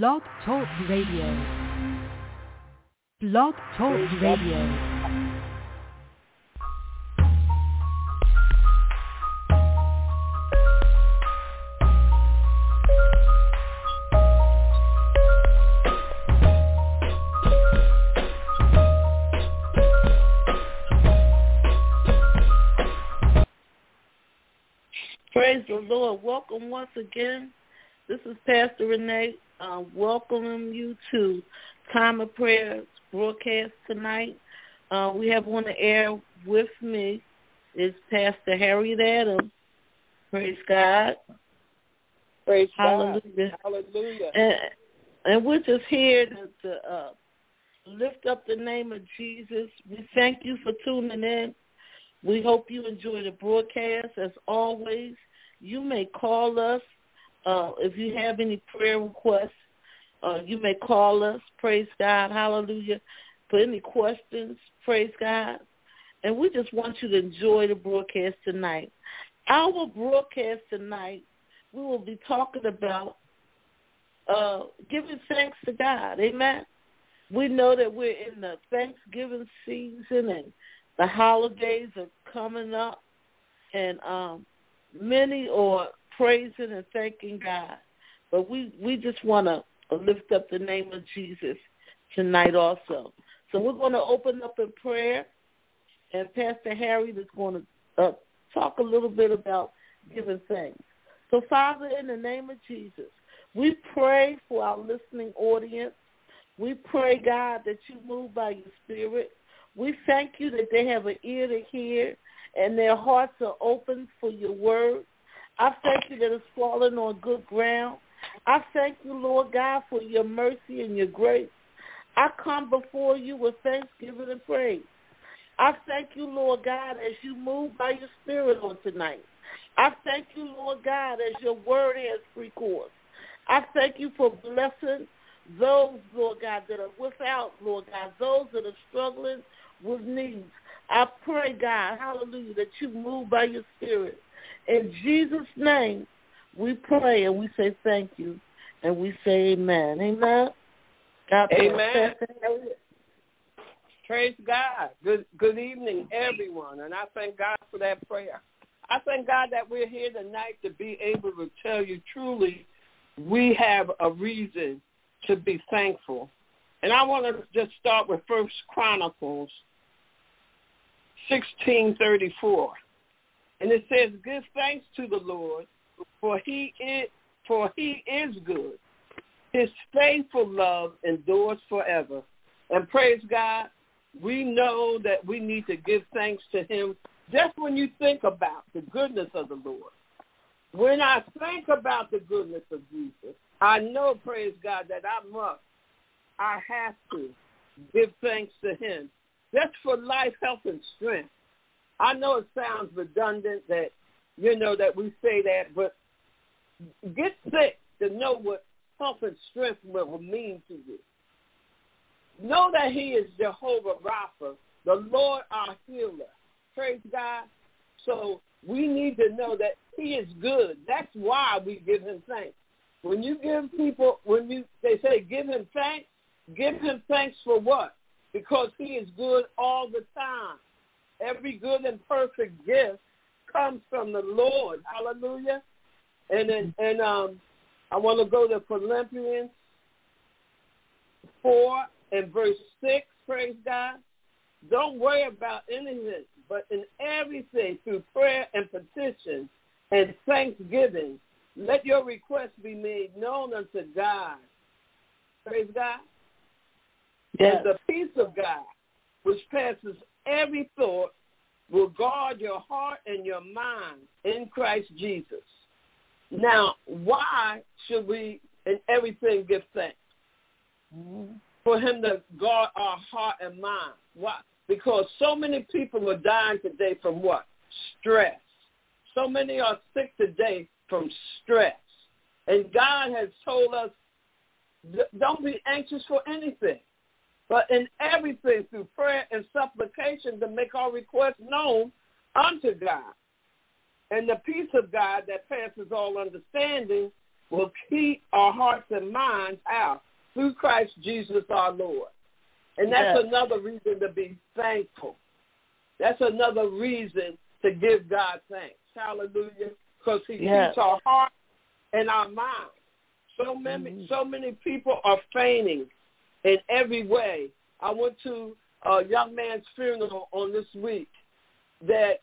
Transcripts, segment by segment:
Blog Talk Radio. Blog Talk Radio. Praise the Lord. Welcome once again. This is Pastor Renee uh, welcoming you to Time of Prayer broadcast tonight. Uh, we have on the air with me is Pastor Harriet Adams. Praise God. Praise Hallelujah. God. Hallelujah. And, and we're just here to, to uh, lift up the name of Jesus. We thank you for tuning in. We hope you enjoy the broadcast. As always, you may call us uh, if you have any prayer requests. Uh, you may call us. Praise God. Hallelujah. For any questions, praise God. And we just want you to enjoy the broadcast tonight. Our broadcast tonight, we will be talking about uh, giving thanks to God. Amen. We know that we're in the Thanksgiving season and the holidays are coming up, and um, many are praising and thanking God. But we we just want to lift up the name of Jesus tonight also. So we're going to open up in prayer, and Pastor Harry is going to uh, talk a little bit about giving thanks. So Father, in the name of Jesus, we pray for our listening audience. We pray, God, that you move by your spirit. We thank you that they have an ear to hear and their hearts are open for your word. I thank you that it's fallen on good ground. I thank you, Lord God, for your mercy and your grace. I come before you with thanksgiving and praise. I thank you, Lord God, as you move by your spirit on tonight. I thank you, Lord God, as your word has free course. I thank you for blessing those, Lord God, that are without, Lord God, those that are struggling with needs. I pray, God, hallelujah, that you move by your spirit. In Jesus' name, we pray and we say thank you and we say amen. Amen. God. Amen. Praise God. Good good evening, everyone. And I thank God for that prayer. I thank God that we're here tonight to be able to tell you truly we have a reason to be thankful. And I want to just start with First Chronicles 1634. And it says, Give thanks to the Lord, for he is for he is good. His faithful love endures forever. And praise God, we know that we need to give thanks to him just when you think about the goodness of the Lord. When I think about the goodness of Jesus, I know, praise God, that I must, I have to give thanks to him just for life, health, and strength. I know it sounds redundant that, you know, that we say that, but get sick to know what health and strength will mean to you. Know that he is Jehovah Rapha, the Lord our healer. Praise God. So we need to know that he is good. That's why we give him thanks. When you give people, when you they say give him thanks, give him thanks for what? Because he is good all the time. Every good and perfect gift comes from the Lord. Hallelujah. And then, and um, I want to go to Philippians four and verse six. Praise God. Don't worry about anything, but in everything through prayer and petition and thanksgiving, let your requests be made known unto God. Praise God. Yes. And the peace of God, which passes every thought, will guard your heart and your mind in Christ Jesus. Now, why should we in everything give thanks? For him to guard our heart and mind. Why? Because so many people are dying today from what? Stress. So many are sick today from stress. And God has told us, don't be anxious for anything, but in everything through prayer and supplication to make our requests known unto God. And the peace of God that passes all understanding will keep our hearts and minds out through Christ Jesus our Lord. And that's Yes. another reason to be thankful. That's another reason to give God thanks. Hallelujah. Because he Yes. keeps our heart and our mind. So many Mhm. so many people are fainting in every way. I went to a young man's funeral on this week that,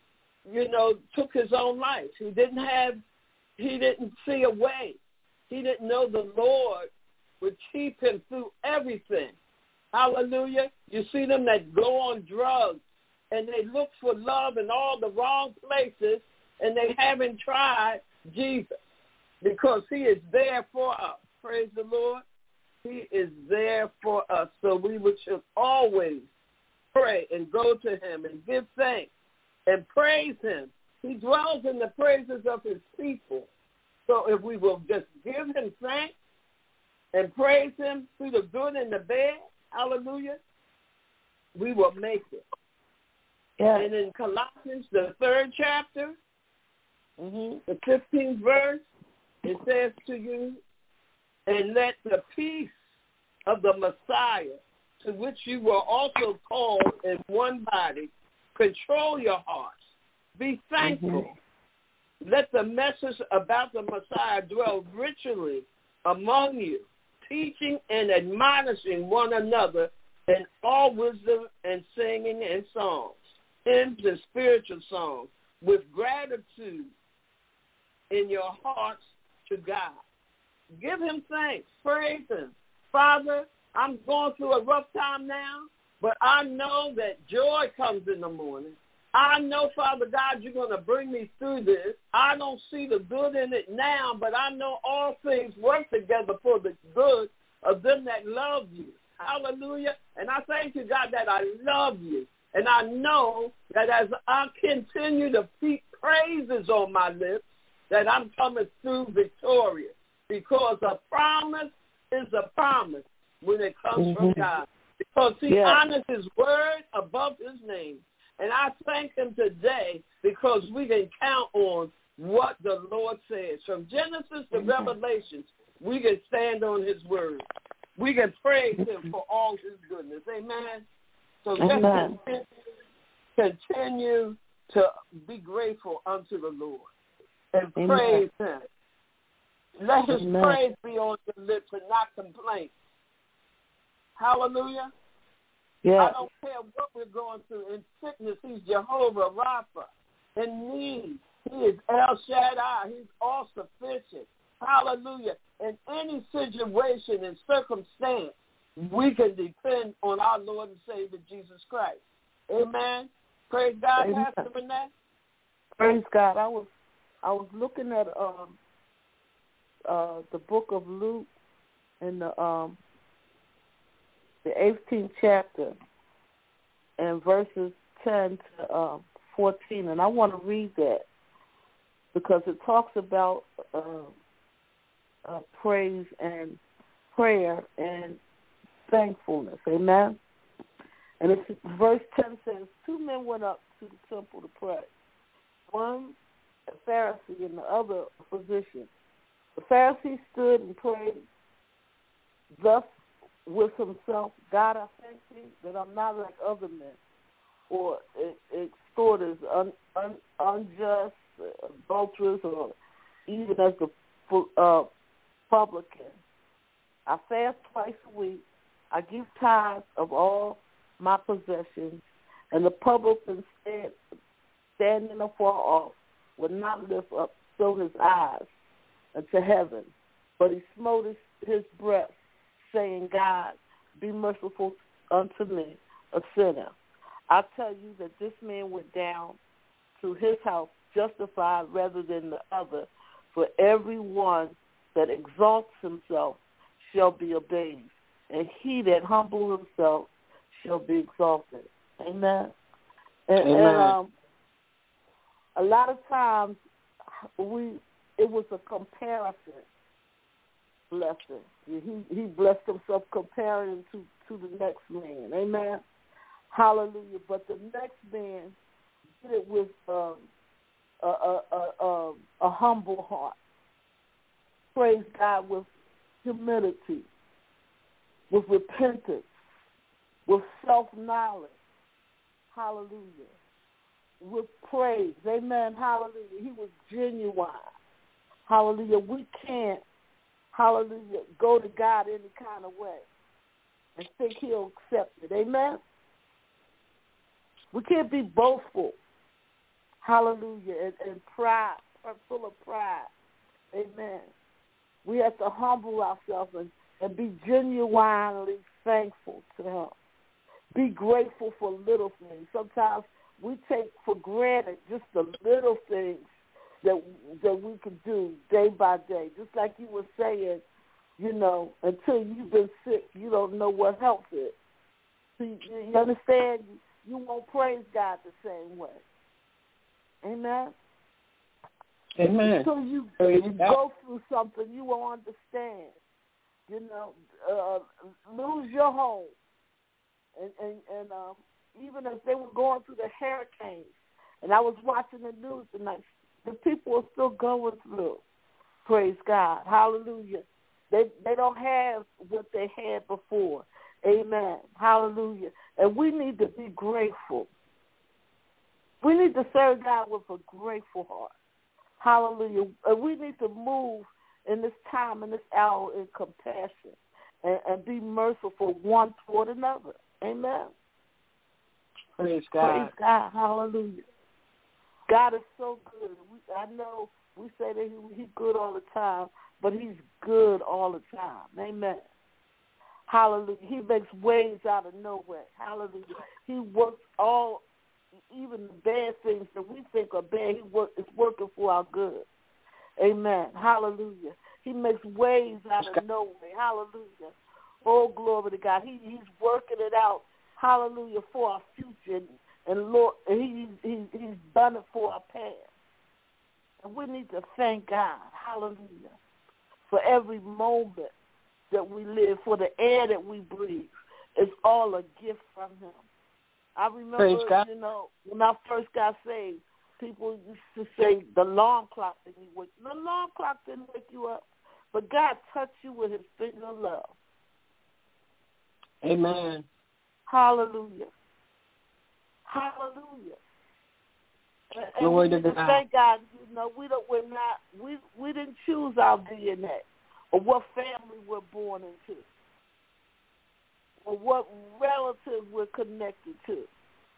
you know, took his own life. He didn't have he didn't see a way. He didn't know the Lord would keep him through everything. Hallelujah. You see them that go on drugs and they look for love in all the wrong places and they haven't tried Jesus because he is there for us. Praise the Lord. He is there for us. So we should always pray and go to him and give thanks and praise him. He dwells in the praises of his people. So if we will just give him thanks and praise him through the good and the bad, hallelujah, we will make it. And in Colossians, the third chapter, hmm the 15th verse, it says to you, and let the peace of the Messiah, to which you were also called in one body, control your hearts. Be thankful. Mm-hmm. Let the message about the Messiah dwell richly among you, teaching and admonishing one another in all wisdom and singing and songs, hymns and spiritual songs, with gratitude in your hearts to God. Give him thanks. Praise him. Father, I'm going through a rough time now, but I know that joy comes in the morning. I know, Father God, you're going to bring me through this. I don't see the good in it now, but I know all things work together for the good of them that love you. Hallelujah. And I thank you, God, that I love you. And I know that as I continue to keep praises on my lips, that I'm coming through victorious because a promise is a promise when it comes from Mhm. God because he Yes. honors his word above his name. And I thank him today because we can count on what the Lord says. From Genesis to Mhm. Revelations, we can stand on his word. We can praise him for all his goodness. Amen. So just continue, continue to be grateful unto the Lord and Amen. praise him. Let his Amen. praise be on your lips and not complaint. Hallelujah. I don't care what we're going through. In sickness, he's Jehovah Rapha. In need, he is El Shaddai. He's all sufficient. Hallelujah. In any situation and circumstance, we can depend on our Lord and Savior Jesus Christ. Amen. Praise God, Amen. Pastor Renee. Praise God. I was I was looking at um uh the book of Luke in the um the eighteenth chapter and verses ten to um fourteen and I want to read that because it talks about uh, uh praise and prayer and thankfulness. Amen. And it's, verse 10 says, Two men went up to the temple to pray. One a Pharisee and the other a physician. The Pharisee stood and prayed thus with himself, God, I thank thee that I'm not like other men, or extorters, un, un, unjust, adulterers, or even as the uh, publican. I fast twice a week. I give tithes of all my possessions, and the publican stand, standing afar off would not lift up so his eyes unto heaven, but he smote his, his breast, saying, God, be merciful unto me, a sinner. I tell you that this man went down to his house justified rather than the other, for every one that exalts himself shall be abased, and he that humbles himself shall be exalted. Amen. And, Amen. and um, a lot of times we it was a comparison blessing. He he blessed himself comparing to to the next man. Amen. Hallelujah. But the next man did it with um, a, a, a, a, a humble heart. praise God, with humility, with repentance, with self-knowledge. Hallelujah. With praise. Amen. Hallelujah. He was genuine. Hallelujah. We can't, hallelujah, go to God any kind of way and think he'll accept it. Amen. We can't be boastful. Hallelujah. And, and pride, full of pride. Amen. We have to humble ourselves and, and be genuinely thankful to him. Be grateful for little things. Sometimes we take for granted just the little things that that we can do day by day. Just like you were saying, you know, until you've been sick, you don't know what health is. So you, you understand? You won't praise God the same way. Amen. Amen. Until you, you go through something, you won't understand. You know, uh, lose your home, and and and uh, even as they were going through the hurricanes, and I was watching the news tonight, the people are still going through. Praise God, Hallelujah. They they don't have what they had before. Amen. Hallelujah. And we need to be grateful. We need to serve God with a grateful heart. Hallelujah. And we need to move in this time, in this hour, in compassion and, and be merciful one toward another. Amen. Praise God. Praise God. Hallelujah. God is so good. I know we say that he, he's good all the time, but he's good all the time. Amen. Hallelujah. He makes ways out of nowhere. Hallelujah. He works all, even the bad things that we think are bad, he work, is working for our good. Amen. Hallelujah. He makes ways out of nowhere. Hallelujah. Oh, glory to God. He, he's working it out. Hallelujah for our future. And Lord, he, he, he's done it for our past. And we need to thank God. Hallelujah. For every moment that we live, for the air that we breathe. It's all a gift from him. I remember, you know, when I first got saved, people used to say the alarm clock didn't wake. The alarm clock didn't wake you up, but God touched you with His finger of love. Amen. Hallelujah. Hallelujah. Glory to God. Thank God. You know, we don't. We're not. We we didn't choose our DNA or what family we're born into or what relative we're connected to.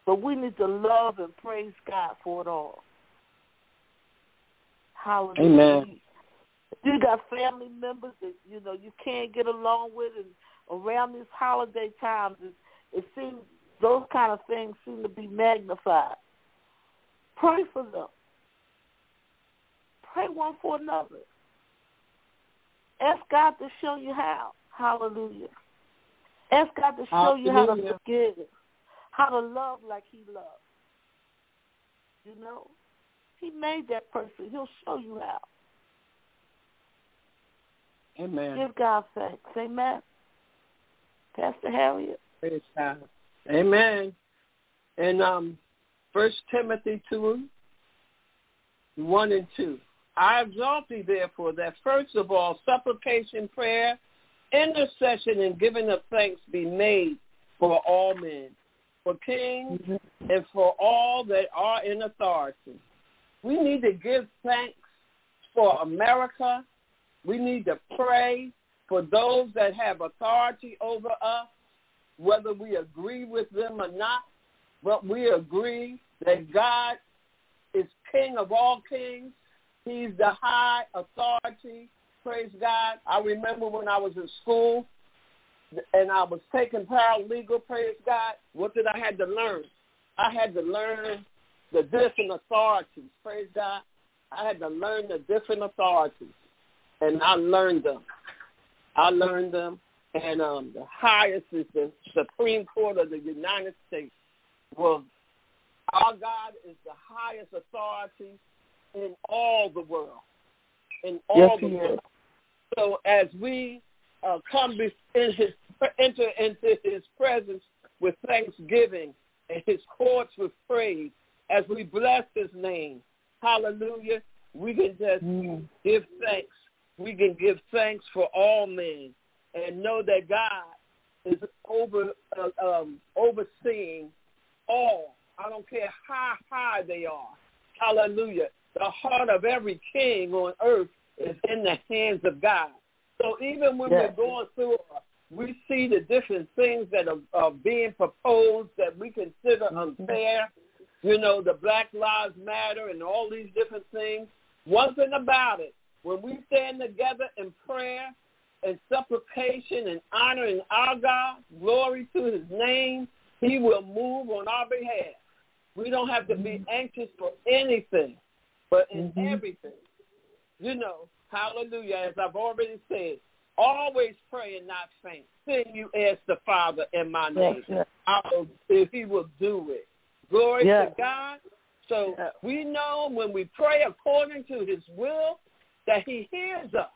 But we need to love and praise God for it all. Hallelujah. Amen. You got family members that you know you can't get along with, and around these holiday times, it, it seems those kind of things seem to be magnified. Pray for them. Pray one for another. Ask God to show you how. Hallelujah. Ask God to show Hallelujah. you how to forgive, how to love like He loves. You know, He made that person. He'll show you how. Amen. Give God thanks. Amen. Pastor Harriet. Praise God. Amen. And um, First Timothy two, one and two. I exalt thee, therefore, that first of all, supplication, prayer, intercession, and giving of thanks be made for all men, for kings, mm-hmm. and for all that are in authority. We need to give thanks for America. We need to pray for those that have authority over us, whether we agree with them or not. But we agree that God is King of all kings He's the high authority. Praise God. I remember when I was in school and I was taking paralegal, praise God, what did I had to learn? I had to learn the different authorities, praise God. I had to learn the different authorities, and I learned them. I learned them, and um, the highest is the Supreme Court of the United States. Well, our God is the highest authority in all the world, in all yes, the world. So as we uh, come in his enter into his presence with thanksgiving and his courts with praise, as we bless his name, hallelujah, we can just mm. give thanks we can give thanks for all men and know that God is over uh, um, overseeing all. I don't care how high they are. Hallelujah. The heart of every king on earth is in the hands of God. So even when Yes. we're going through, uh, we see the different things that are, are being proposed that we consider unfair. You know, the Black Lives Matter and all these different things. One thing about it, when we stand together in prayer and supplication and honoring our God, glory to his name, he will move on our behalf. We don't have to be anxious for anything, but in Mhm. everything. You know, hallelujah, as I've already said, always pray and not faint. Then you ask the Father in my name. Yes, yes. I will, if he will do it. Glory Yes. to God. So we know when we pray according to his will that he hears us.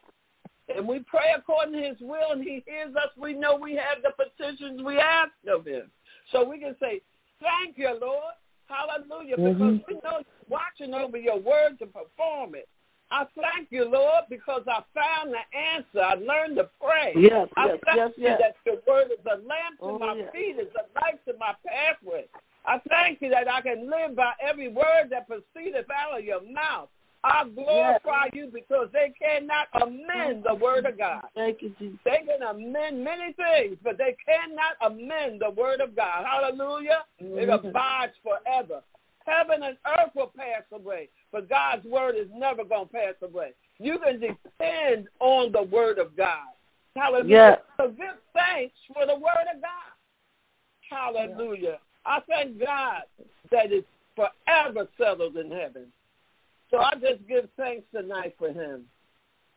And we pray according to his will and he hears us, we know we have the petitions we ask of him. So we can say, thank you, Lord. Hallelujah. Because Mhm. we know you're watching over your word to perform it. I thank you, Lord, because I found the answer. I learned to pray. Yes, I yes, thank yes, you yes. that your word is a lamp to Oh, my yes. feet, is a light to my pathway. I thank you that I can live by every word that proceedeth out of your mouth. I glorify you because they cannot amend the word of God. Thank you, Jesus. They can amend many things, but they cannot amend the word of God. Hallelujah. It Mhm. abides forever. Heaven and earth will pass away, but God's word is never going to pass away. You can depend on the word of God. Hallelujah. Yes. So give thanks for the word of God. Hallelujah. I thank God that it's forever settled in heaven. So I just give thanks tonight for him.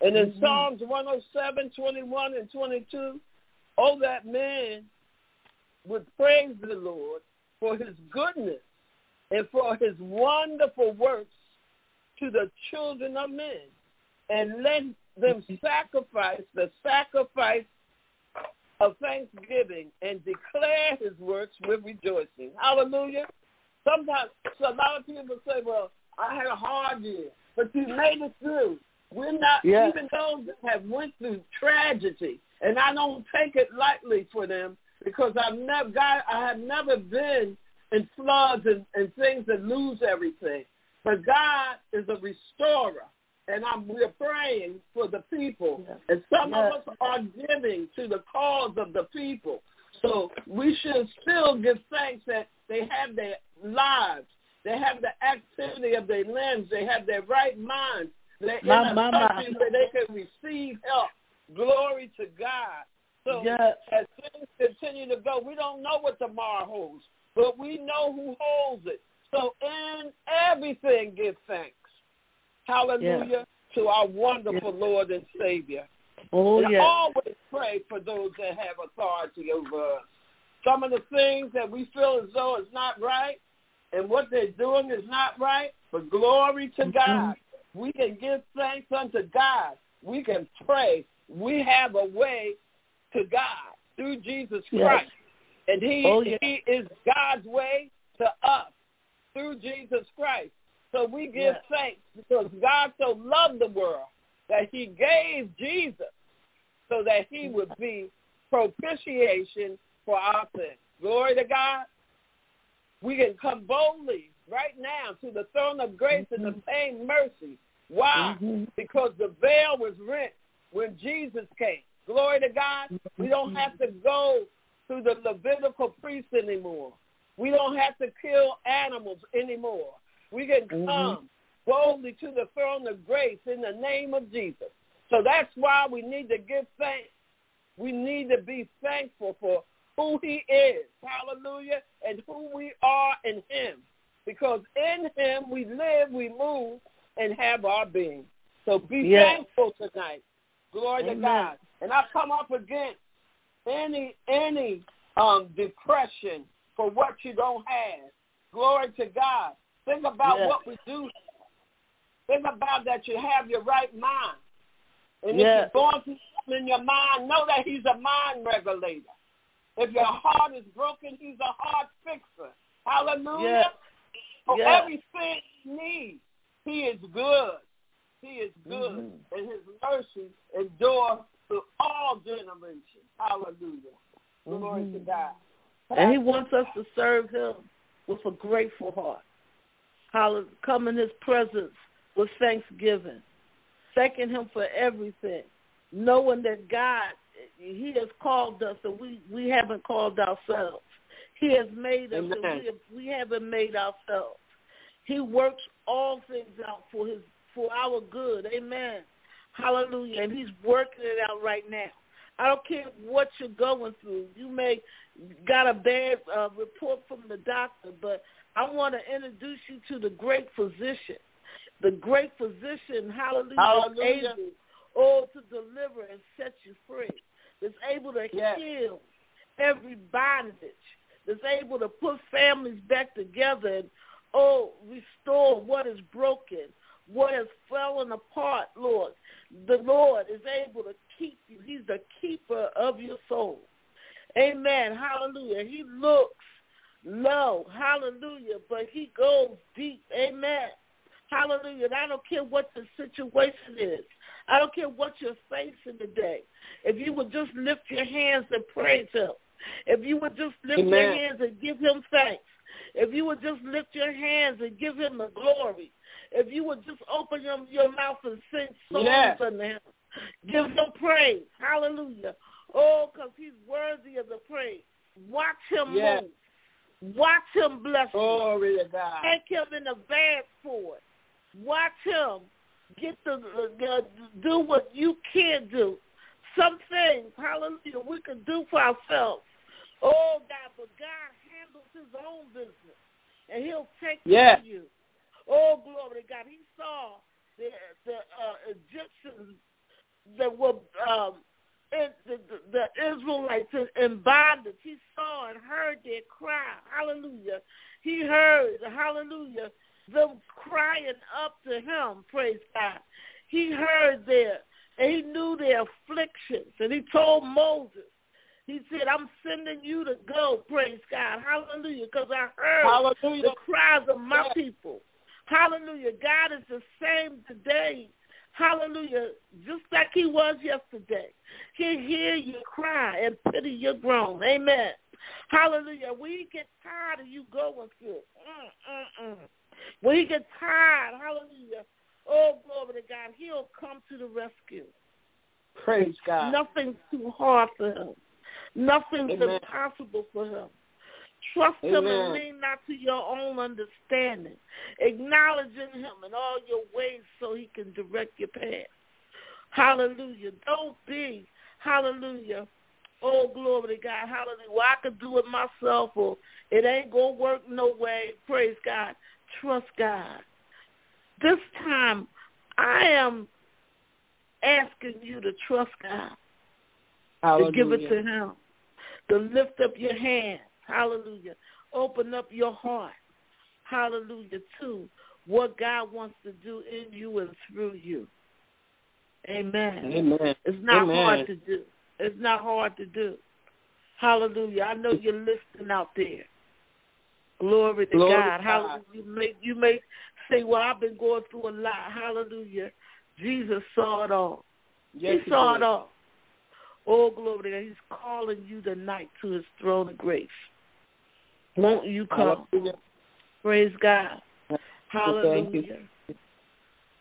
And in Mhm. Psalms 107, 21, and 22, oh, that man would praise the Lord for his goodness and for his wonderful works to the children of men. And let them sacrifice the sacrifice of thanksgiving and declare his works with rejoicing. Hallelujah. Sometimes so a lot of people say, well, I had a hard year, but you made it through. We're not, Yeah. even those that have went through tragedy, and I don't take it lightly for them because I've never, God, I have never been in floods and, and things that lose everything. But God is a restorer, and I'm, we're praying for the people. Yes. And some Yes. of us are giving to the cause of the people. So we should still give thanks that they have their lives. They have the activity of their limbs. They have their right minds. They're My, in a my, my. where they can receive help. Glory to God. So Yes. as things continue to go, we don't know what tomorrow holds, but we know who holds it. So in everything, give thanks. Hallelujah to our wonderful Lord and Savior. Oh, and yes. always pray for those that have authority over us. Some of the things that we feel as though it's not right and what they're doing is not right, but glory to Mhm. God. We can give thanks unto God. We can pray. We have a way to God through Jesus Yes. Christ. And he, Oh, yes. he is God's way to us through Jesus Christ. So we give Yes. thanks because God so loved the world that he gave Jesus so that he would be propitiation for our sins. Glory to God. We can come boldly right now to the throne of grace and obtain mercy. Why? Mhm. Because the veil was rent when Jesus came. Glory to God. We don't have to go through the Levitical priest anymore. We don't have to kill animals anymore. We can Mhm. come boldly to the throne of grace in the name of Jesus. So that's why we need to give thanks. We need to be thankful for who he is, hallelujah, and who we are in him. Because in him we live, we move, and have our being. So be Yes. thankful tonight. Glory to God. And I come up against any any um, depression for what you don't have. Glory to God. Think about Yes. what we do. Think about that you have your right mind. And Yes. if you're going through something in your mind, know that he's a mind regulator. If your heart is broken, he's a heart fixer. Hallelujah. Yes. For Yes. everything you need, he is good. He is good, Mhm. and his mercy endures to all generations. Hallelujah. Glory to Mhm. God. And he wants us to serve him with a grateful heart. Hallelujah. Come in his presence with thanksgiving. Thanking him for everything. Knowing that God, he has called us and we, we haven't called ourselves. He has made us and we, have, we haven't made ourselves. He works all things out for his for our good. Amen. Hallelujah. And he's working it out right now. I don't care what you're going through. You may got a bad uh, report from the doctor, but I want to introduce you to the great physician. The great physician, hallelujah, Hallelujah. able, oh, to deliver and set you free. Is able to Yes. heal every bondage. Is able to put families back together and, oh, restore what is broken, what has fallen apart, Lord. The Lord is able to keep you. He's the keeper of your soul. Amen. Hallelujah. He looks low. Hallelujah. But he goes deep. Amen. Hallelujah. And I don't care what the situation is. I don't care what you're facing today. If you would just lift your hands and praise him. If you would just lift your hands and give him thanks. If you would just lift your hands and give him the glory. If you would just open your, your mouth and sing songs Yes. unto him. Give him praise. Hallelujah. Oh, because he's worthy of the praise. Watch him Yes. move. Watch him bless you. Glory to God. Thank him in advance for it. Watch him get the, uh, do what you can do. Some things, hallelujah, we can do for ourselves. Oh God, but God handles His own business, and He'll take care of you. Oh glory to God! He saw the the uh, Egyptians that were um, in, the, the, the Israelites in, in bondage. He saw and heard their cry. Hallelujah. He heard, hallelujah, them crying up to him, praise God. He heard their, and he knew their afflictions, and he told Moses, he said, I'm sending you to go, praise God, hallelujah, because I heard Hallelujah. the cries of my people. Hallelujah. God is the same today. Hallelujah. Just like he was yesterday. He'll hear your cry and pity your groan. Amen. Hallelujah. We get tired of you going through, mm. When he get tired, hallelujah, oh, glory to God, he'll come to the rescue. Praise God. Nothing's too hard for him. Nothing's Amen. impossible for him. Trust him and Amen. lean not to your own understanding. Acknowledging him in all your ways so he can direct your path. Hallelujah. Don't be, hallelujah. Oh, glory to God. Hallelujah. Well, I could do it myself or it ain't going to work no way. Praise God. Trust God. This time, I am asking you to trust God Hallelujah. to give it to him. To lift up your hands. Hallelujah. Open up your heart. Hallelujah. To what God wants to do in you and through you. Amen. Amen. It's not Amen. hard to do. It's not hard to do. Hallelujah. I know you're listening out there. Glory to Glory to God. God. Hallelujah. You may you may say, Well, I've been going through a lot. Hallelujah. Jesus saw it all. Yes, he saw did. it all. Oh, glory to God. He's calling you tonight to his throne of grace. Won't you come? Hallelujah. Praise God. Thank Hallelujah. you.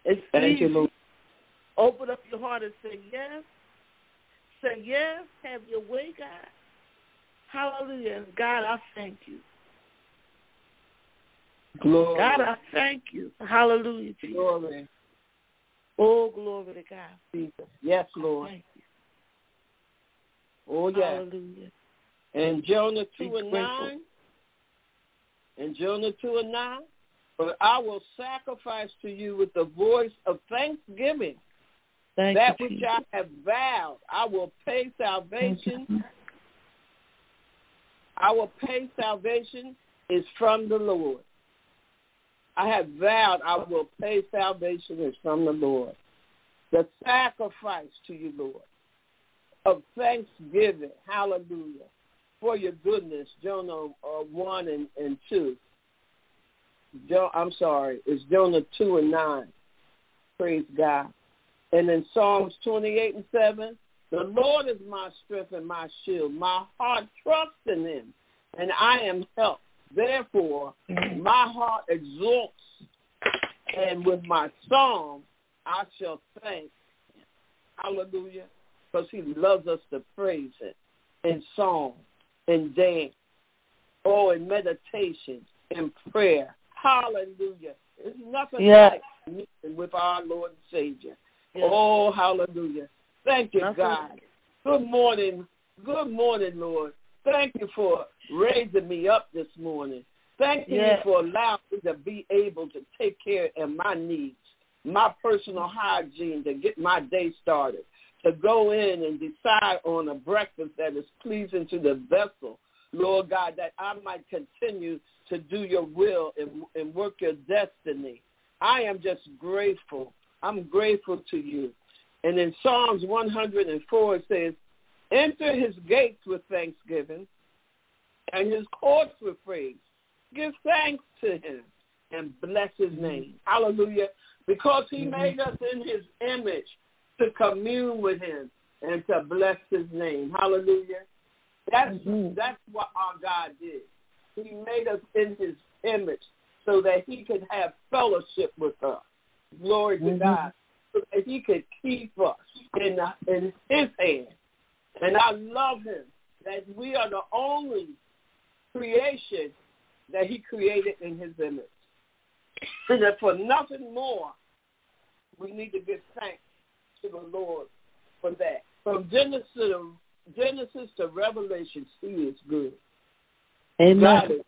It's Thank easy. you, Lord. Open up your heart and say yes. Say yes. Have your way, God. Hallelujah. God, I thank you. Glory. God, I thank you. Hallelujah, Jesus. Glory. Oh, glory to God. Jesus. Yes, Lord. Thank you. Oh, yes. Hallelujah. And Jonah Be 2 and grateful. 9. And Jonah 2 and 9. But I will sacrifice to you with the voice of thanksgiving. Thank that you, which Jesus. I have vowed. I will pay salvation. I will pay salvation is from the Lord. I have vowed I will pay salvation is from the Lord. The sacrifice to you, Lord, of thanksgiving, hallelujah, for your goodness, Jonah uh, 1 and, and 2. Jo- I'm sorry, it's Jonah 2 and 9. Praise God. And in Psalms 28 and 7, the Lord is my strength and my shield. My heart trusts in him, and I am helped. Therefore, mm-hmm. my heart exults, and with my song I shall thank him. Hallelujah. Because he loves us to praise him in song, in dance, or in meditation, in prayer. Hallelujah. There's nothing Yes. like meeting with our Lord and Savior. Yes. Oh, hallelujah. Thank you, Nothing God. Good morning. Good morning, Lord. Thank you for raising me up this morning. Thank Yes. you for allowing me to be able to take care of my needs, my personal hygiene, to get my day started, to go in and decide on a breakfast that is pleasing to the vessel, Lord God, that I might continue to do your will and, and work your destiny. I am just grateful. I'm grateful to you. And in Psalms 104 it says, enter his gates with thanksgiving and his courts with praise. Give thanks to him and bless his name. Hallelujah. Because he made us in his image to commune with him and to bless his name. Hallelujah. That's Mhm. that's what our God did. He made us in his image so that he could have fellowship with us. Glory to Mhm. God. So that he could keep us in, the, in his hand. And I love him that we are the only creation that he created in his image. And that for nothing more, we need to give thanks to the Lord for that. From Genesis to, Genesis to Revelation, he is good. Amen. God Amen. is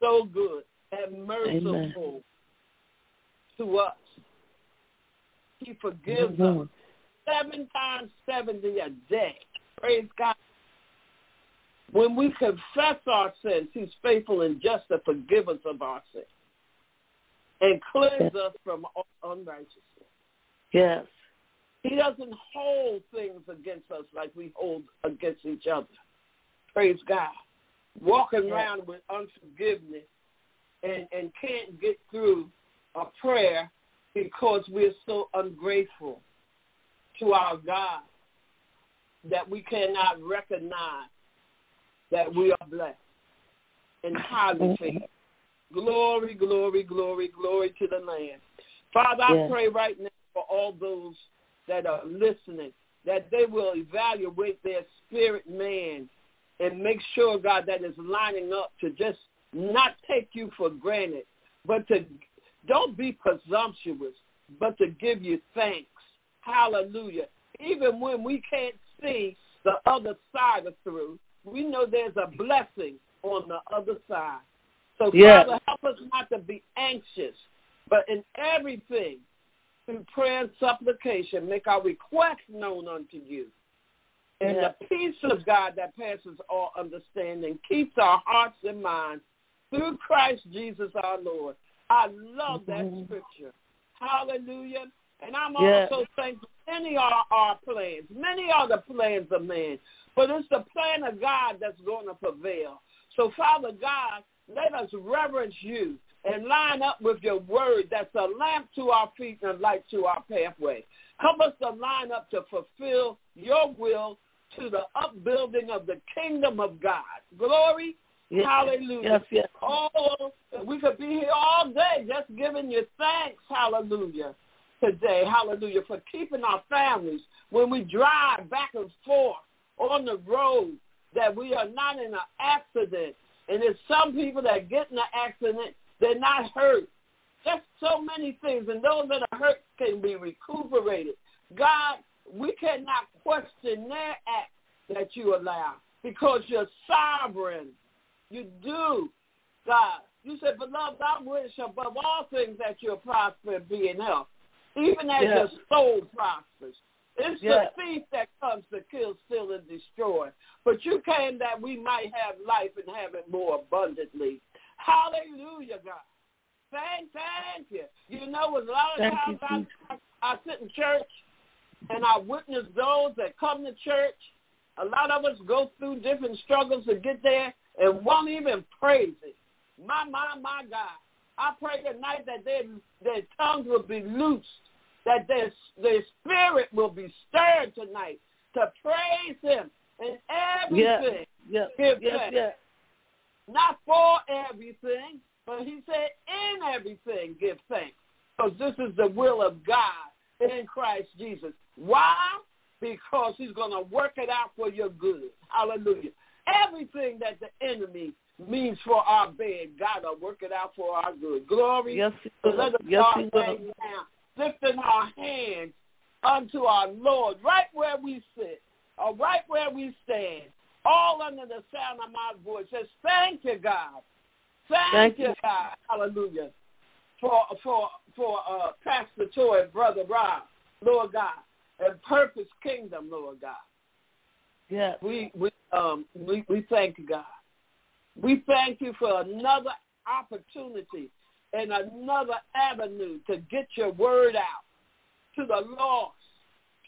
so good and merciful to us. He forgives us Mhm. seven times seventy a day. Praise God. When we confess our sins, he's faithful and just to forgive us of our sins and cleanse us from all unrighteousness. Yes. He doesn't hold things against us like we hold against each other. Praise God. Walking Yeah. around with unforgiveness and, and can't get through a prayer because we're so ungrateful to our God that we cannot recognize that we are blessed and highly favored. Glory, glory, glory, glory to the Lamb. Father, I pray right now for all those that are listening, that they will evaluate their spirit man and make sure, God, that is lining up to just not take you for granted, but to don't be presumptuous, but to give you thanks. Hallelujah. Even when we can't see the other side of through, we know there's a blessing on the other side. So, Yes. Father, help us not to be anxious, but in everything, through prayer and supplication, make our requests known unto you. And Yes. the peace of God that passes all understanding keeps our hearts and minds through Christ Jesus our Lord. I love that Mhm. scripture. Hallelujah. And I'm Yes. also thankful. Many are our plans. Many are the plans of man. But it's the plan of God that's going to prevail. So, Father God, let us reverence you and line up with your word that's a lamp to our feet and a light to our pathway. Help us to line up to fulfill your will to the upbuilding of the kingdom of God. Glory. Yes. Hallelujah. Yes, yes. Oh, we could be here all day just giving you thanks. Hallelujah. Today, hallelujah, for keeping our families when we drive back and forth on the road that we are not in an accident. And there's some people that get in an accident, they're not hurt. Just so many things. And those that are hurt can be recuperated. God, we cannot question their act that you allow because you're sovereign. You do, God. You said, beloved, I wish above all things that you'll prosper be in health, even as Yes. your soul prospers. It's Yes. the thief that comes to kill, steal, and destroy. But you came that we might have life and have it more abundantly. Hallelujah, God. Thank, thank you. You know, a lot of Thank you, times I, I, I sit in church and I witness those that come to church. A lot of us go through different struggles to get there and won't even praise it. My, my, my God. I pray tonight that their, their tongues will be loosed that their, their spirit will be stirred tonight to praise him in everything. Yes, thanks. yes. Not for everything, but he said in everything give thanks. Because this is the will of God in Christ Jesus. Why? Because he's going to work it out for your good. Hallelujah. Everything that the enemy means for our bad, God will work it out for our good. Glory. Yes, So let us Yes, start he will. right now, lifting our hands unto our Lord, right where we sit, or right where we stand, all under the sound of my voice. Says, thank you, God. Thank, Thank you. God. Hallelujah. For for for uh, Pastor Toy, Brother Rob, Lord God, and Purpose Kingdom, Lord God. Yes. We we um we, we thank you, God. We thank you for another opportunity and another avenue to get your word out to the lost,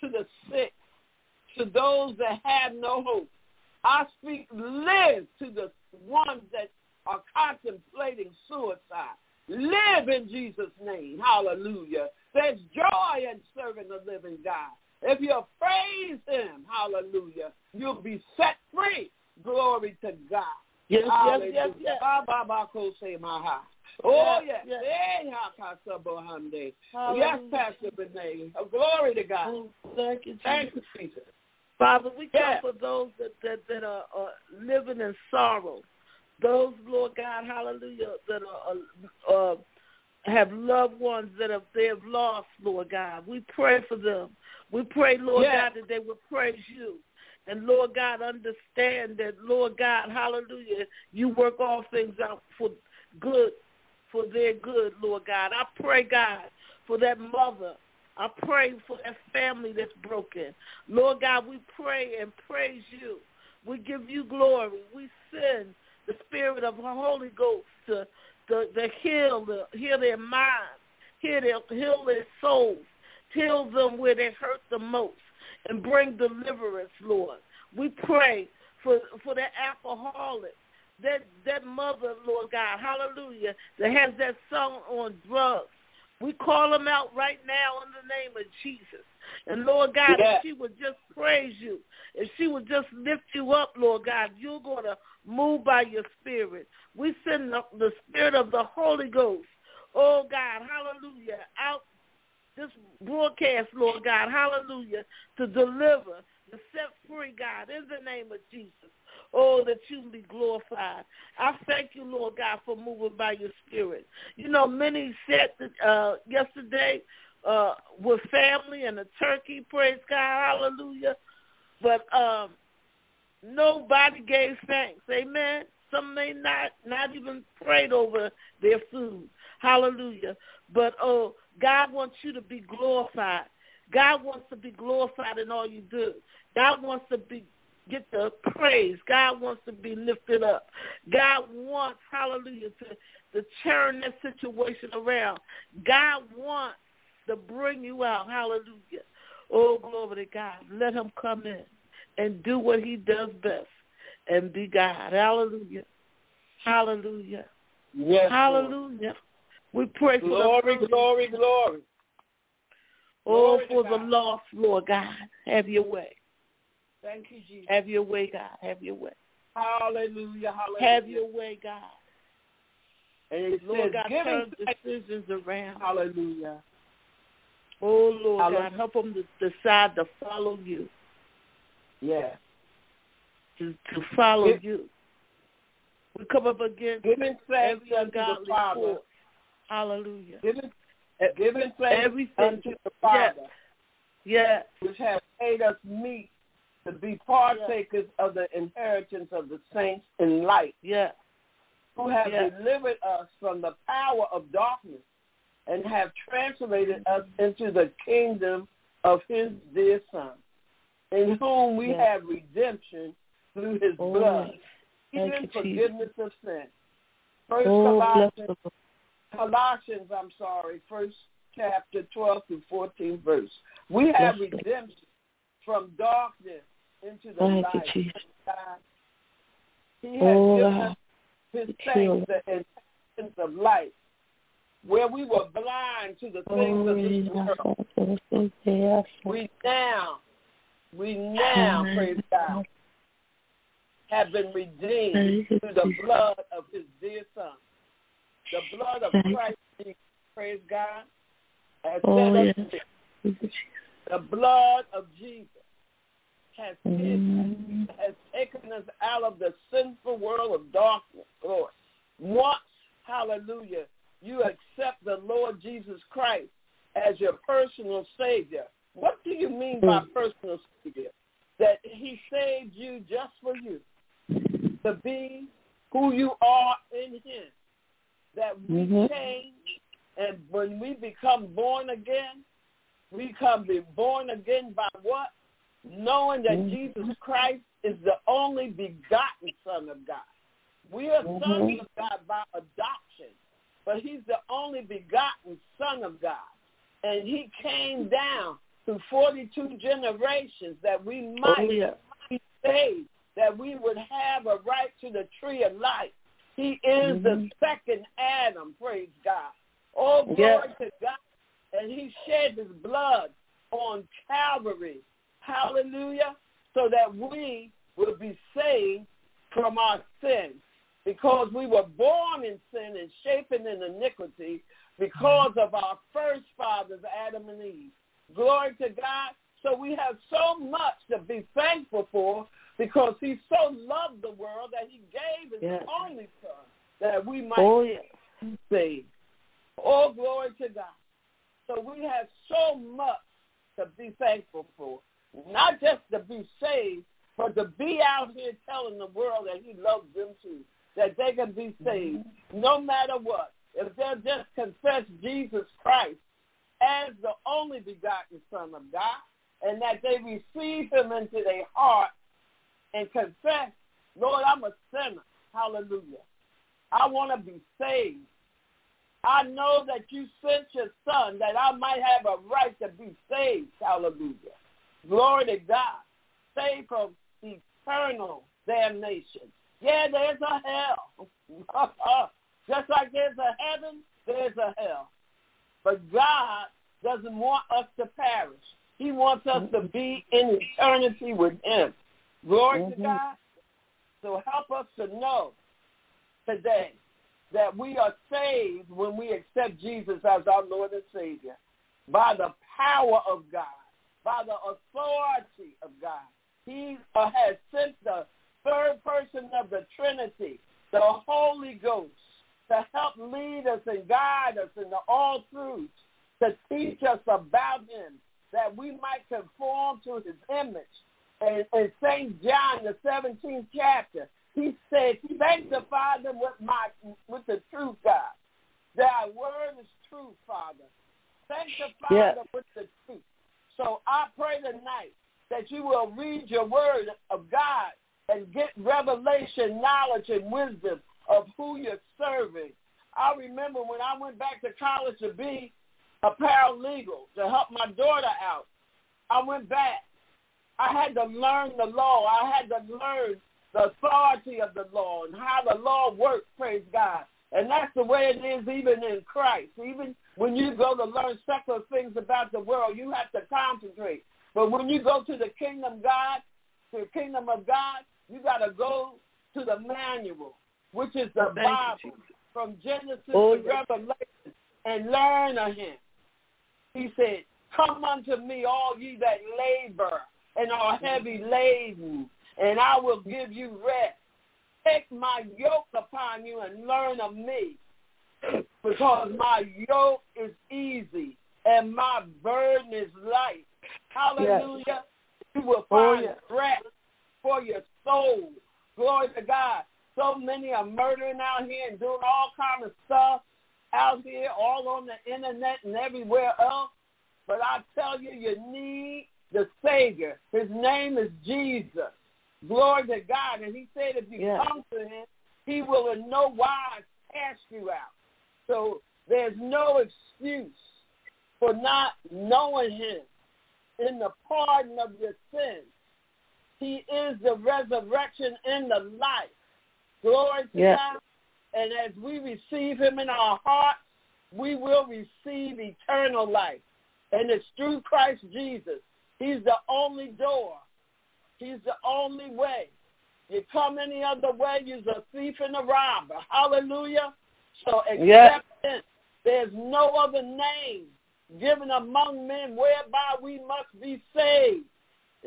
to the sick, to those that have no hope. I speak live to the ones that are contemplating suicide. Live in Jesus' name. Hallelujah. There's joy in serving the living God. If you praise him, hallelujah, you'll be set free. Glory to God. Yes, yes, yes, yes. Ba, ba, ba, ko, se, ha. Oh, Yes, yes. yes. Ha, ka, sa, bo, hande. Yes, Pastor Benet. Oh, glory to God. Oh, thank you, Jesus. Thank you, Jesus. Father, we come for those that, that, that are, are living in sorrow. Those, Lord God, hallelujah, that are, uh, have loved ones that have they have lost, Lord God. We pray for them. We pray, Lord Yeah. God, that they will praise you. And Lord God, understand that, Lord God, hallelujah, you work all things out for good, for their good, Lord God. I pray, God, for that mother. I pray for that family that's broken. Lord God, we pray and praise you. We give you glory. We send the spirit of the Holy Ghost to, to, to heal, the, heal their minds, heal their, heal their souls, heal them where they hurt the most, and bring deliverance, Lord. We pray for for that alcoholic, that that mother, Lord God, hallelujah, that has that son on drugs. We call them out right now in the name of Jesus. And Lord God, Yeah. if she would just praise you, if she would just lift you up, Lord God, you're going to move by your spirit. We send the, the spirit of the Holy Ghost, oh God, hallelujah, out this broadcast, Lord God, hallelujah, to deliver, to set free, God, in the name of Jesus. Oh, that you be glorified. I thank you, Lord God, for moving by your spirit. You know, many said that, uh, yesterday uh, with family and a turkey, praise God, hallelujah. But um, nobody gave thanks, amen. Some may not not even prayed over their food, hallelujah. But oh, God wants you to be glorified. God wants to be glorified in all you do. God wants to be get the praise. God wants to be lifted up. God wants, hallelujah, to, to turn that situation around. God wants to bring you out. Hallelujah. Oh, glory to God. Let him come in and do what he does best and be God. Hallelujah. Hallelujah. Yes. Lord. We pray for Glory, the glory, glory. Oh, Glory for the lost, Lord God. Have your way. Thank you, Jesus. Have your way, God. Have your way. Hallelujah, hallelujah. Have your way, God. and it Lord says, God, turn decisions around. Hallelujah. Oh, Lord Hallelujah. God, help them to decide to follow you, Yeah. to, to follow Give- you. We come up against Giving thanks every unto the ungodly Father. force. Hallelujah. Giving, giving thanks Everything. unto the Father, Yes. which has made us meet to be partakers of the inheritance of the saints in light, Yes. who have Yes. delivered us from the power of darkness and have translated us into the kingdom of his dear Son, in whom we Yes. have redemption through his Oh, blood, even you, Jesus. forgiveness of sin. First Oh, Colossians. Colossians, I'm sorry, first chapter 12 through 14 verse. We have Yes, redemption from darkness into the Thank you, light. Jesus. God. He has Oh, given us his you, saints the inheritance of light. where we were blind to the things of this world. We now, we now, praise God, have been redeemed through the blood of his dear son. The blood of Christ, praise God, has Oh, set us yes. free. The blood of Jesus has, Mm. has taken us out of the sinful world of darkness, Lord. Once, hallelujah, you accept the Lord Jesus Christ as your personal Savior. What do you mean by personal Savior? That he saved you just for you to be who you are in him. That we Mhm. change, and when we become born again, we come be born again by what? Knowing that Mhm. Jesus Christ is the only begotten Son of God. We are Mhm. sons of God by adoption, but he's the only begotten Son of God. And he came down through 42 generations that we might Oh, yeah. be saved, that we would have a right to the tree of life. He is the Mhm. second Adam, praise God. Oh, glory Yes. to God. And he shed his blood on Calvary. Hallelujah. So that we will be saved from our sins. Because we were born in sin and shapen in iniquity because of our first fathers, Adam and Eve. Glory to God. So we have so much to be thankful for because he so loved the world that he gave his Yes. only son that we might Oh, yeah. be saved. All glory to God. So we have so much to be thankful for. Not just to be saved, but to be out here telling the world that he loves them too, that they can be mm-hmm. saved no matter what. If they'll just confess Jesus Christ as the only begotten Son of God, and that they receive him into their heart and confess, Lord, I'm a sinner. Hallelujah. I want to be saved. I know that you sent your son that I might have a right to be saved. Hallelujah. Glory to God. Saved from eternal damnation. Yeah, there's a hell. Just like there's a heaven, there's a hell. But God doesn't want us to perish. He wants us to be in eternity with him. Glory to Mhm. God. So help us to know today that we are saved when we accept Jesus as our Lord and Savior by the power of God, by the authority of God. He has sent the third person of the Trinity, the Holy Ghost, to help lead us and guide us into all truth, to teach us about him, that we might conform to his image. And in St. John, the 17th chapter, he said, sanctify them with my with the truth, God. Thy word is true, Father. Sanctify Yes. them with the truth. So I pray tonight that you will read your word of God and get revelation, knowledge, and wisdom of who you're serving. I remember when I went back to college to be a paralegal to help my daughter out. I went back. I had to learn the law. I had to learn the authority of the law and how the law works, praise God. And that's the way it is even in Christ. Even when you go to learn secular things about the world, you have to concentrate. But when you go to the kingdom God, to the kingdom of God, you got to go to the manual, which is the Thank Bible, Jesus. from Genesis Oh, to yes. Revelation, and learn of him. He said, Come unto me, all ye that labor and are mm-hmm. heavy laden, and I will give you rest. Take my yoke upon you and learn of me, because my yoke is easy and my burden is light. Hallelujah. You will Oh, find yes. rest for your soul. Glory to God. So many are murdering out here and doing all kind of stuff out here, all on the internet and everywhere else. But I tell you, you need the Savior. His name is Jesus. Glory to God. And he said if you Yeah. come to him, he will in no wise cast you out. So there's no excuse for not knowing him in the pardon of your sins. He is the resurrection and the life. Glory to Yes. God. And as we receive him in our hearts, we will receive eternal life. And it's through Christ Jesus. He's the only door. He's the only way. You come any other way, you're a thief and a robber. Hallelujah. So accept Yes. it. There's no other name given among men whereby we must be saved.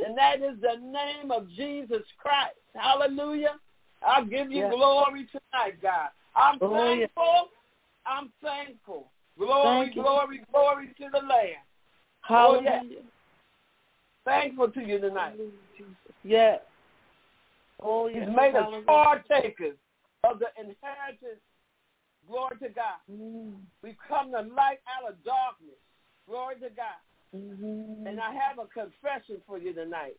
And that is the name of Jesus Christ. Hallelujah. I give you Yes. glory tonight, God. I'm Oh, yeah. thankful. I'm thankful. Glory, Thank you. glory, glory to the Lamb. Oh, Hallelujah. Thankful to you tonight. Yes. Oh, yes. He's made us partakers of the inheritance. Glory to God. Mm. We've come to light out of darkness. Glory to God. Mhm. And I have a confession for you tonight.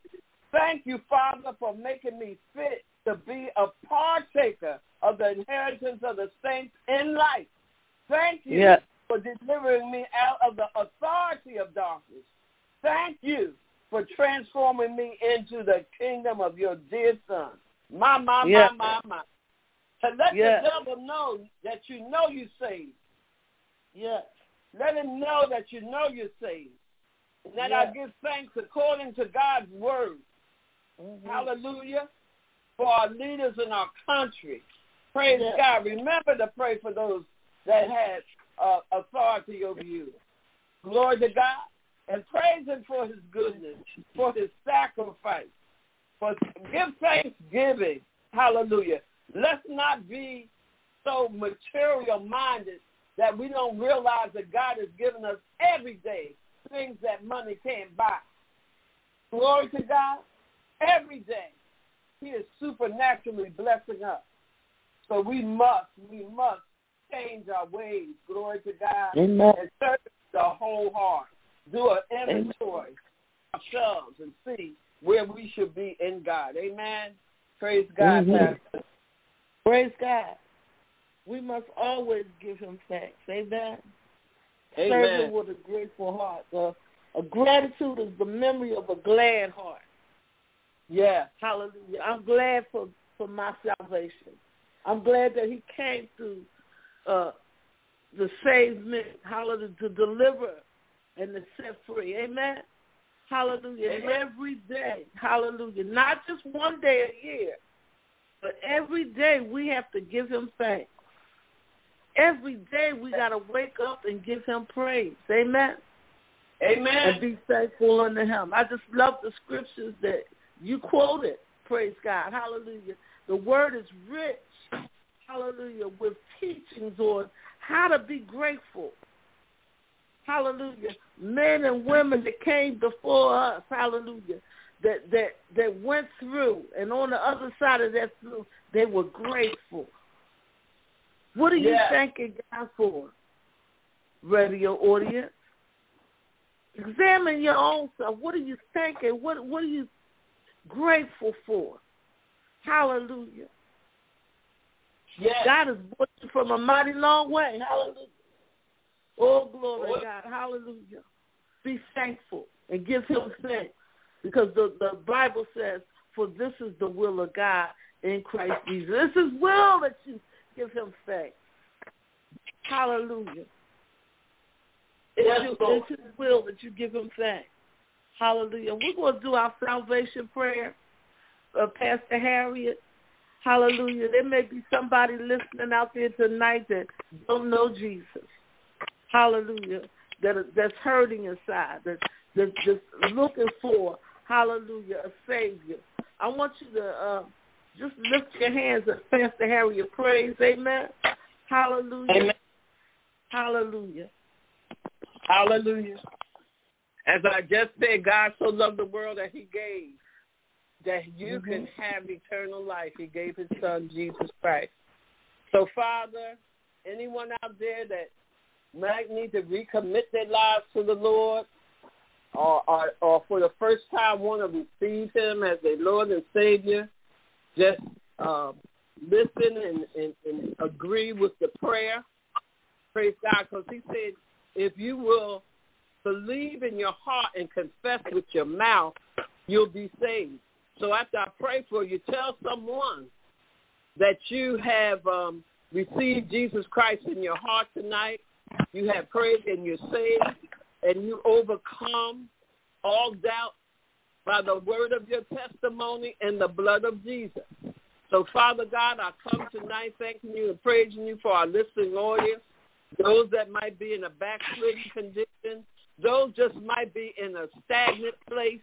Thank you, Father, for making me fit to be a partaker of the inheritance of the saints in life. Thank you Yes. for delivering me out of the authority of darkness. Thank you for transforming me into the kingdom of your dear son. My, my, Yes. my, my, my. To let Yes. the devil know that you know you're saved. Yes. Let him know that you know you're saved. And that I give thanks according to God's word. Mhm. Hallelujah. For our leaders in our country. Praise. God. Remember to pray for those that had uh, authority over you. Glory to God. And praise him for his goodness, for his sacrifice. For give thanksgiving. Hallelujah. Let's not be so material minded that we don't realize that God has given us every day things that money can't buy. Glory to God. Every day, He is supernaturally blessing us. So we must, we must change our ways. Glory to God. Amen. And search the whole heart. Do an inventory ourselves and see where we should be in God. Amen. Praise God. Mhm. Pastor. Praise God. We must always give him thanks. Amen. Serve him with a grateful heart. A gratitude is the memory of a glad heart. Yeah. Hallelujah. I'm glad for, for my salvation. I'm glad that he came to uh, to save me. Hallelujah. To deliver and to set free. Amen. Hallelujah. Amen. every day. Hallelujah. Not just one day a year, but every day we have to give him thanks. Every day we got to wake up and give him praise. Amen Amen. and be thankful unto him. I just love the scriptures that you quoted. Praise God. Hallelujah. The word is rich. Hallelujah. With teachings on how to be grateful. Hallelujah. Men and women that came before us. Hallelujah. That that that went through and on the other side of that through, they were grateful. What are you Yes. thanking God for? Radio audience. Examine your own self. What are you thinking? What What are you grateful for? Hallelujah. Yes. God has brought you from a mighty long way. Hallelujah. Oh, glory to God. Hallelujah. Be thankful and give him thanks. Because the, the Bible says, for this is the will of God in Christ Jesus. This is will that you give him thanks. Hallelujah. It's, Lord. it's his will that you give him thanks. Hallelujah. We're going to do our salvation prayer. Uh, Pastor Harriet, hallelujah. There may be somebody listening out there tonight that don't know Jesus. Hallelujah. That that's hurting inside. That that's just looking for hallelujah a savior. I want you to uh, just lift your hands as Pastor Harry Harriet prays. Amen. Hallelujah. Amen. Hallelujah. Hallelujah. As I just said, God so loved the world that he gave that you Mhm. can have eternal life. He gave his son, Jesus Christ. So, Father, anyone out there that might need to recommit their lives to the Lord or, or, or for the first time want to receive him as their Lord and Savior, just um, listen and, and, and agree with the prayer. Praise God, because he said, if you will believe in your heart and confess with your mouth, you'll be saved. So after I pray for you, tell someone that you have um, received Jesus Christ in your heart tonight You have prayed and you're saved, and you overcome all doubt by the word of your testimony and the blood of Jesus. So, Father God, I come tonight thanking you and praising you for our listening audience, those that might be in a backslidden condition, those just might be in a stagnant place,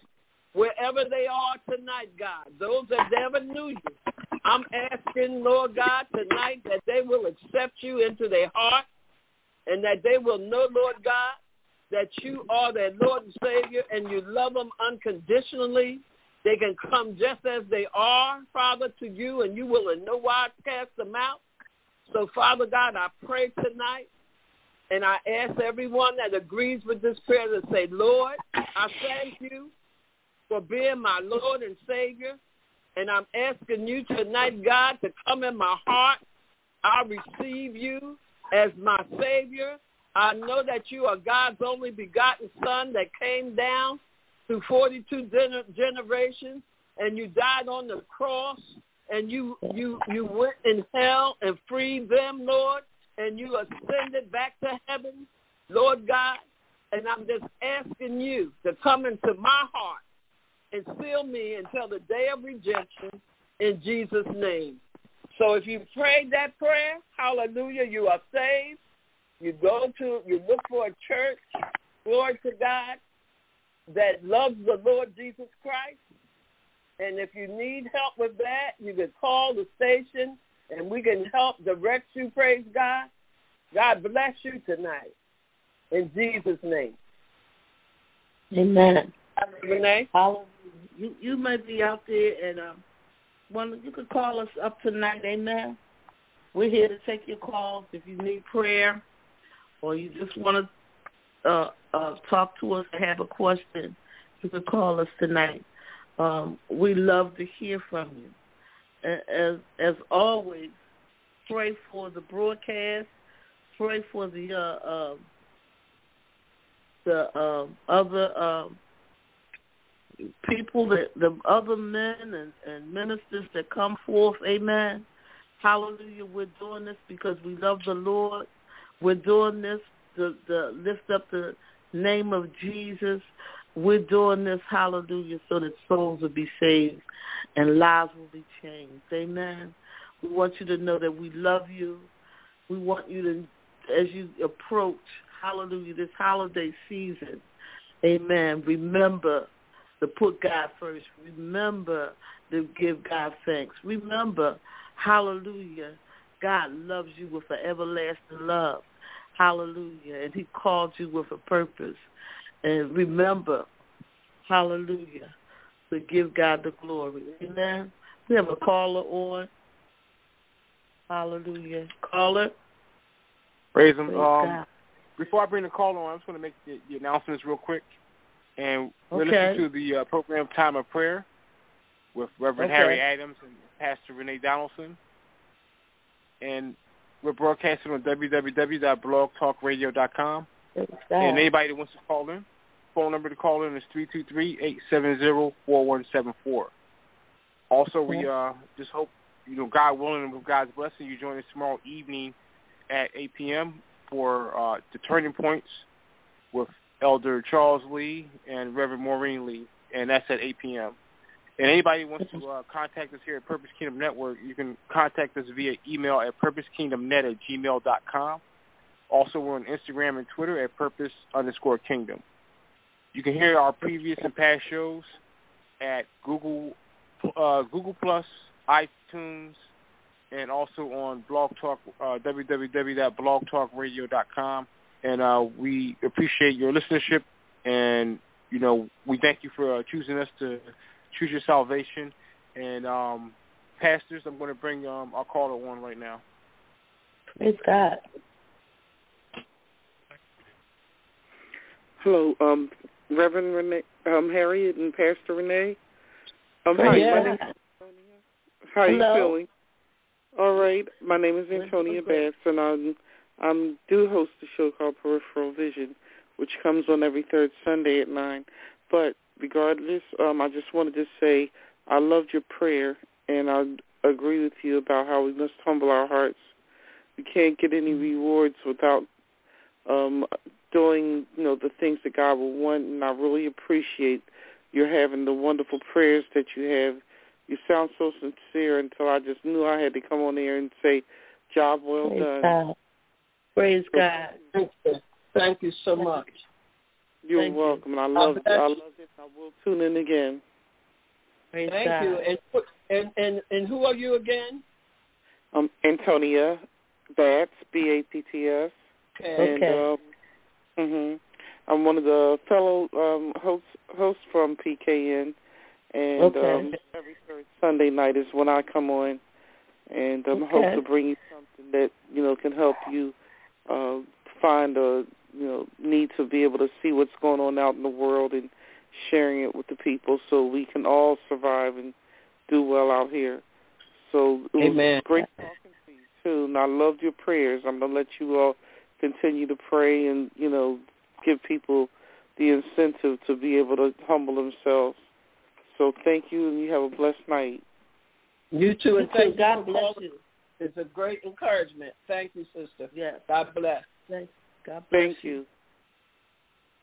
wherever they are tonight, God, those that never knew you. I'm asking, Lord God, tonight that they will accept you into their heart and that they will know, Lord God, that you are their Lord and Savior and you love them unconditionally. They can come just as they are, Father, to you, and you will in no wise cast them out. So, Father God, I pray tonight, and I ask everyone that agrees with this prayer to say, Lord, I thank you for being my Lord and Savior, and I'm asking you tonight, God, to come in my heart. I receive you as my Savior. I know that you are God's only begotten Son that came down through 42 gener- generations, and you died on the cross, and you you you went in hell and freed them, Lord, and you ascended back to heaven, Lord God. And I'm just asking you to come into my heart and seal me until the day of rejection in Jesus' name. So if you prayed that prayer, hallelujah, you are saved. You go to, you look for a church, glory to God, that loves the Lord Jesus Christ. And if you need help with that, you can call the station and we can help direct you, praise God. God bless you tonight. In Jesus' name. Amen. Renee? Hallelujah. You you may be out there and um one you could call us up tonight, amen. We're here to take your calls if you need prayer or you just want to uh, uh, talk to us and have a question. You can call us tonight. Um, we love to hear from you. As as always, pray for the broadcast. Pray for the uh, uh, the uh, other uh, people that the other men and, and ministers that come forth. Amen. Hallelujah. We're doing this because we love the Lord. We're doing this to, to lift up the name of Jesus. We're doing this, hallelujah, so that souls will be saved and lives will be changed. Amen. We want you to know that we love you. We want you to, as you approach, hallelujah, this holiday season, amen, remember to put God first. Remember to give God thanks. Remember, hallelujah, God loves you with an everlasting love. Hallelujah. And he called you with a purpose. And remember, hallelujah, to give God the glory. Amen. We have a caller on. Hallelujah. Caller. Praise him. Praise Um, before I bring the call on, I just want to make the, the announcements real quick. And we're Okay. listening to the uh, program Time of Prayer with Reverend Okay. Harry Adams and Pastor Renee Donaldson. And we're broadcasting on www.blogtalkradio.com. Praise And anybody that wants to call in, phone number to call in is three two three eight seven zero four one seven four. Also, we uh, just hope, you know, God willing and with God's blessing, you join us tomorrow evening at 8 p.m. for uh, the Turning Points with Elder Charles Lee and Reverend Maureen Lee, and that's at 8 p.m. And anybody wants to uh, contact us here at Purpose Kingdom Network, you can contact us via email at purposekingdomnet at gmail.com. Also, we're on Instagram and Twitter at purpose underscore kingdom. You can hear our previous and past shows at Google, uh, Google Plus, iTunes, and also on Blog Talk, uh, www.blogtalkradio.com. And uh, we appreciate your listenership, and you know we thank you for uh, choosing us to choose your salvation. And um, pastors, I'm going to bring um, our caller on right now. Praise God. Hello, um, Reverend Renee, um, Harriet and Pastor Renee. Um, hi, Praise my God. name, how are you Hello. feeling? All right, my name is Antonia good, good. Batts, and I'm, I'm do host a show called Peripheral Vision, which comes on every third Sunday at 9. But regardless, um, I just wanted to say I loved your prayer, and I agree with you about how we must humble our hearts. We can't get any rewards without um, doing you know the things that God will want, and I really appreciate your having the wonderful prayers that you have. You sound so sincere until I just knew I had to come on there and say, "Job well Praise done." God. Praise God. Thank you. Thank you so much. You're Thank you. welcome, and I love bless I love it. I will tune in again. Praise Thank God. you. And, and and and who are you again? Um, Antonia Batts, B A T T S. Okay. And Okay. um, hmm I'm one of the fellow um, hosts hosts from PKN, and Okay. um, every third Sunday night is when I come on, and um, hope to bring you something that you know can help you uh, find a you know need to be able to see what's going on out in the world and sharing it with the people so we can all survive and do well out here. So it was Amen. great talking to you too, and I loved your prayers. I'm gonna let you all continue to pray and you know give people the incentive to be able to humble themselves. So thank you, and you have a blessed night. You too, and thank God bless you. It's a great encouragement. Thank you, sister. Yes. God bless. Thank God bless Thank you.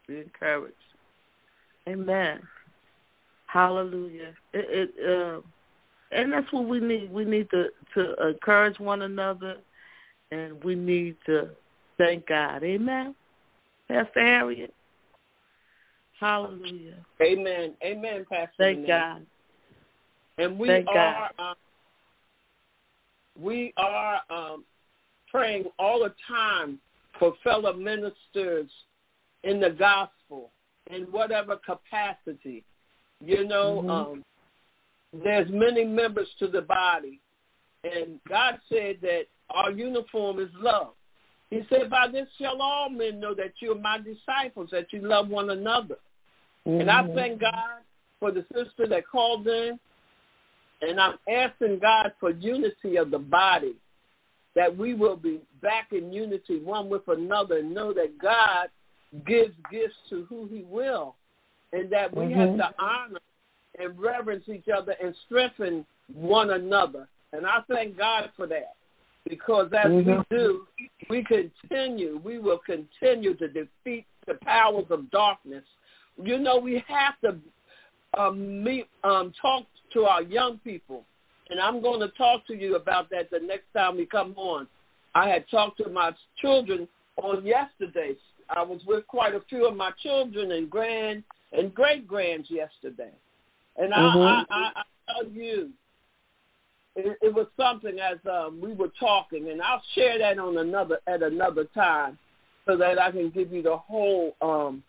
Be encouraged. Amen. Hallelujah. It, it uh, and that's what we need. We need to to encourage one another, and we need to thank God. Amen. Pastor Harriet. Hallelujah. Amen. Amen, Pastor. Thank Renee. God. And we Thank are God. um, we are um, praying all the time for fellow ministers in the gospel in whatever capacity. You know, Mhm. um, there's many members to the body, and God said that our uniform is love. He said, "By this shall all men know that you are my disciples, that you love one another." And I Mhm. thank God for the sister that called in. And I'm asking God for unity of the body, that we will be back in unity one with another and know that God gives gifts to who he will and that we have Mhm. to honor and reverence each other and strengthen one another. And I thank God for that because as Mhm. we do, we continue, we will continue to defeat the powers of darkness. You know, we have to um, meet, um, talk to our young people, and I'm going to talk to you about that the next time we come on. I had talked to my children on yesterday. I was with quite a few of my children and grand and great grands yesterday, and I, Mhm. I, I, I tell you, it, it was something as um, we were talking, and I'll share that on another at another time, so that I can give you the whole um,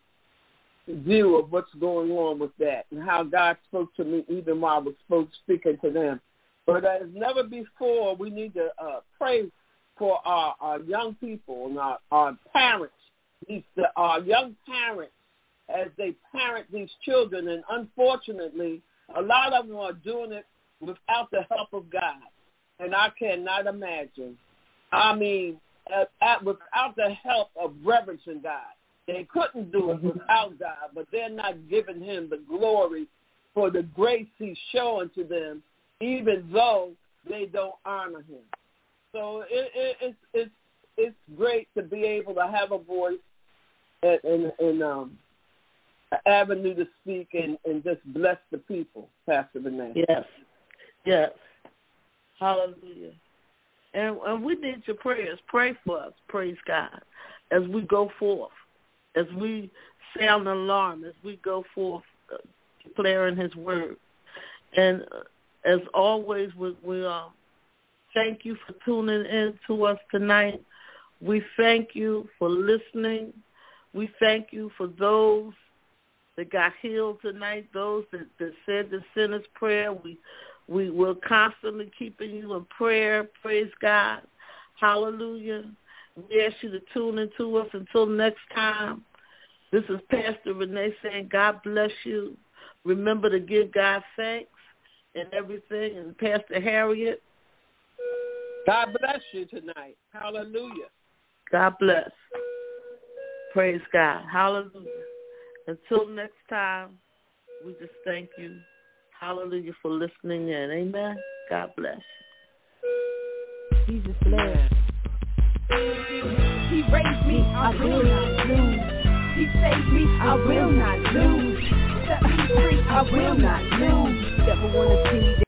view of what's going on with that and how God spoke to me even while I was spoke, speaking to them. But as never before, we need to uh, pray for our, our young people and our, our parents, these, the, our young parents, as they parent these children. And unfortunately, a lot of them are doing it without the help of God. And I cannot imagine. I mean, at, at, without the help of reverencing God. They couldn't do it without God, but they're not giving him the glory for the grace he's showing to them, even though they don't honor him. So it, it, it's it's it's great to be able to have a voice and and, and um, an avenue to speak and, and just bless the people, Pastor Renee. Yes. Yes. Hallelujah. And, and we need your prayers. Pray for us. Praise God. As we go forth, as we sound alarm, as we go forth uh, declaring his word. And uh, as always, we, we uh, thank you for tuning in to us tonight. We thank you for listening. We thank you for those that got healed tonight, those that, that said the sinner's prayer. We we will constantly keeping you in prayer. Praise God. Hallelujah. We ask you to tune into us until next time. This is Pastor Renee saying, God bless you. Remember to give God thanks and everything. And Pastor Harriet, God bless you tonight. Hallelujah. God bless. Praise God. Hallelujah. Until next time, we just thank you. Hallelujah for listening in. Amen. God bless. Jesus bless. He He raised me, I will not lose. He saved me, I will not lose. Set me free, I will not lose. Never wanna see me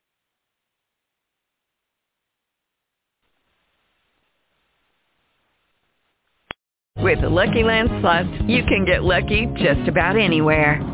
With the Lucky Land Slots, you can get lucky just about anywhere.